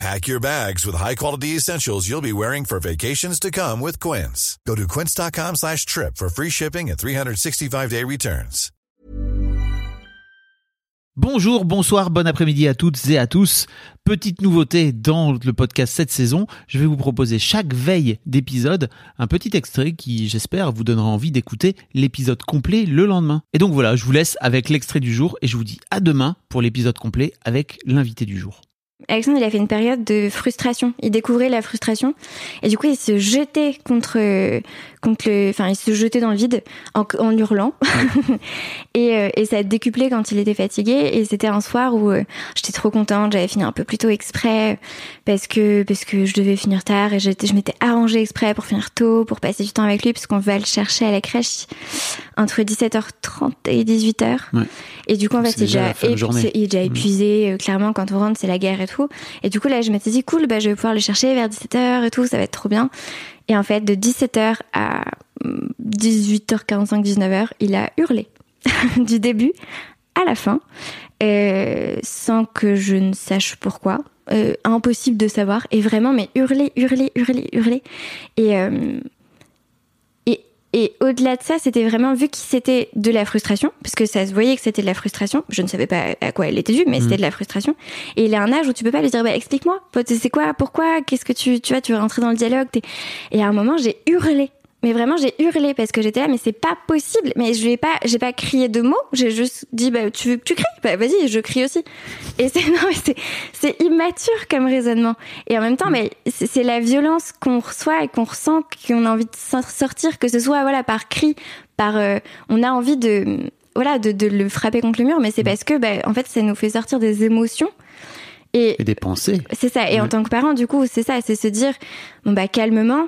Pack your bags with high-quality essentials you'll be wearing for vacations to come with Quince. Go to quince.com slash trip for free shipping and 365-day returns. Bonjour, bonsoir, bon après-midi à toutes et à tous. Petite nouveauté dans le podcast cette saison, je vais vous proposer chaque veille d'épisode un petit extrait qui, j'espère, vous donnera envie d'écouter l'épisode complet le lendemain. Et donc voilà, je vous laisse avec l'extrait du jour et je vous dis à demain pour l'épisode complet avec l'invité du jour. Alexandre, il a fait une période de frustration. Il découvrait la frustration et du coup, il se jetait contre, contre le, enfin, il se jetait dans le vide en, en hurlant. et, euh, et ça a décuplé quand il était fatigué. Et c'était un soir où euh, j'étais trop contente. J'avais fini un peu plus tôt exprès parce que parce que je devais finir tard et j'étais, je m'étais arrangée exprès pour finir tôt, pour passer du temps avec lui parce qu'on va le chercher à la crèche entre 17h30 et 18h. Ouais. Et du coup, en fait, il est déjà c'est- il est déjà Mhm. épuisé. Euh, Clairement, quand on rentre, c'est la guerre et tout. Et du coup, là, je m'étais dit, cool, bah, je vais pouvoir le chercher vers 17h et tout, ça va être trop bien. Et en fait, de 17h à hum, 18h45, 19h, il a hurlé. du début à la fin, euh, sans que je ne sache pourquoi. Euh, impossible de savoir. Et vraiment, mais hurler, hurler, hurler, hurler. Et, euh, et, au-delà de ça, c'était vraiment vu que c'était de la frustration, parce que ça se voyait que c'était de la frustration. Je ne savais pas à quoi elle était due, mais c'était de la frustration. Et il a un âge où tu peux pas lui dire, bah, explique-moi, c'est quoi, pourquoi, qu'est-ce que tu, tu vois, tu veux rentrer dans le dialogue? Et à un moment, j'ai hurlé. Mais vraiment, j'ai hurlé parce que j'étais là, mais c'est pas possible. Mais je lui ai pas, j'ai pas crié de mots. J'ai juste dit, bah, tu veux que tu cries? Bah, vas-y, je crie aussi. Et c'est, non, mais c'est, immature comme raisonnement. Et en même temps, mais c'est, c'est la violence qu'on reçoit et qu'on ressent, qu'on a envie de sor- sortir, que ce soit, voilà, par cri, par, euh, on a envie de, voilà, de, de le frapper contre le mur, mais c'est parce que, bah, en fait, ça nous fait sortir des émotions. Et, Et des pensées. c'est ça. Et en Ouais. tant que parent, du coup, c'est ça, c'est se dire, bon bah calmement.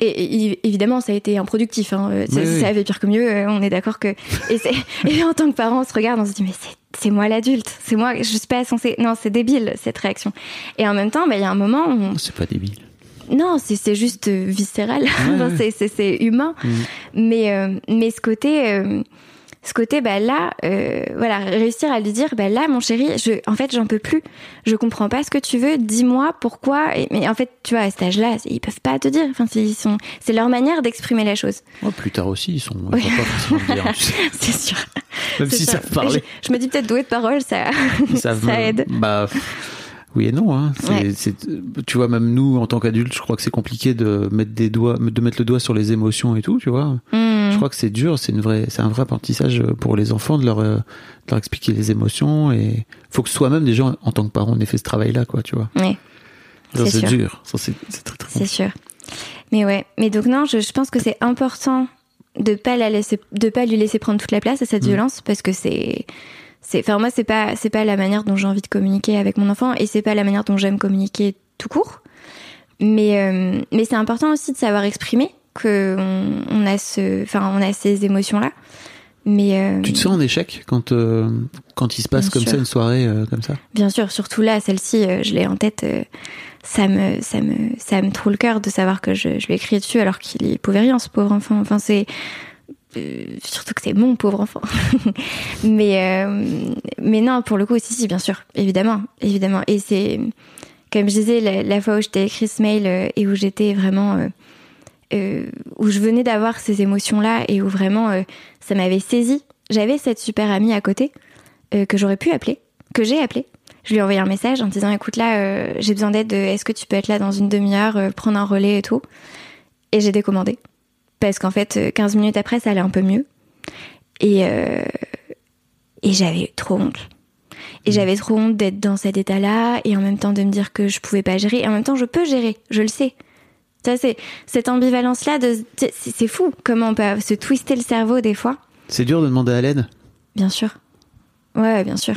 Et, et évidemment, ça a été improductif. Hein. Euh, Ça, Oui, ça avait pire que mieux. euh, On est d'accord que. Et, en tant que parent, on se regarde, on se dit mais c'est c'est moi l'adulte. C'est moi. Je suis pas censée. Non, c'est débile cette réaction. Et en même temps, bah, il y a un moment où on- C'est pas débile. non, c'est c'est juste euh, viscéral. Enfin, ouais. c'est- c'est c'est humain. Mhm. Mais euh, mais ce côté euh, ce côté bah là euh, voilà réussir à lui dire bah là mon chéri je en fait j'en peux plus je comprends pas ce que tu veux dis-moi pourquoi et, mais en fait tu vois à cet âge-là ils peuvent pas te dire enfin c'est ils sont c'est leur manière d'exprimer la chose Oh, plus tard aussi, ils sont. Oui. C'est sûr Même s'ils sûr. savent parler. je, je me dis peut-être doué de parole ça ça aide Bah, oui et non. Hein. Ouais. tu vois, même nous, en tant qu'adultes, je crois que c'est compliqué de mettre des doigts, de mettre le doigt sur les émotions et tout. Tu vois. Hmm. Je crois que c'est dur. C'est une vraie, c'est un vrai apprentissage pour les enfants de leur, euh, de leur expliquer les émotions et faut que soi-même déjà en tant que parent on ait fait ce travail-là, quoi. Tu vois. Ça, C'est dur. C'est, très très C'est sûr. Mais ouais. Mais donc non, je, je pense que c'est important de pas la laisser, de pas lui laisser prendre toute la place à cette Mm. violence parce que c'est, c'est, enfin moi c'est pas, c'est pas la manière dont j'ai envie de communiquer avec mon enfant et c'est pas la manière dont j'aime communiquer tout court. Mais euh, mais c'est important aussi de savoir exprimer que on, on a ce, enfin on a ces émotions là. Mais euh, Tu te sens en échec quand euh, quand il se passe comme sûr. ça une soirée euh, comme ça? Bien sûr, surtout là, celle-ci, euh, je l'ai en tête. euh, ça me, ça me, ça me trouve le cœur de savoir que je, je lui ai crié dessus alors qu'il pouvait rien, ce pauvre enfant. Enfin, c'est euh, surtout que c'est mon pauvre enfant. mais, euh, mais non, pour le coup, si, si, bien sûr, évidemment, évidemment. Et c'est, comme je disais, la, la fois où je t'ai écrit ce mail euh, et où j'étais vraiment, euh, où je venais d'avoir ces émotions-là et où vraiment euh, ça m'avait saisi. J'avais cette super amie à côté euh, que j'aurais pu appeler, que j'ai appelé. Je lui ai envoyé un message en disant écoute là, j'ai besoin d'aide. Est-ce que tu peux être là dans une demi-heure, prendre un relais et tout? Et j'ai décommandé parce qu'en fait, euh, 15 minutes après, ça allait un peu mieux. Et et j'avais trop honte. Et j'avais trop honte d'être dans cet état-là et en même temps de me dire que je pouvais pas gérer. Et en même temps, je peux gérer, je le sais. C'est cette ambivalence-là. C'est fou comment on peut se twister le cerveau des fois. C'est dur de demander à l'aide? Bien sûr. Ouais, bien sûr.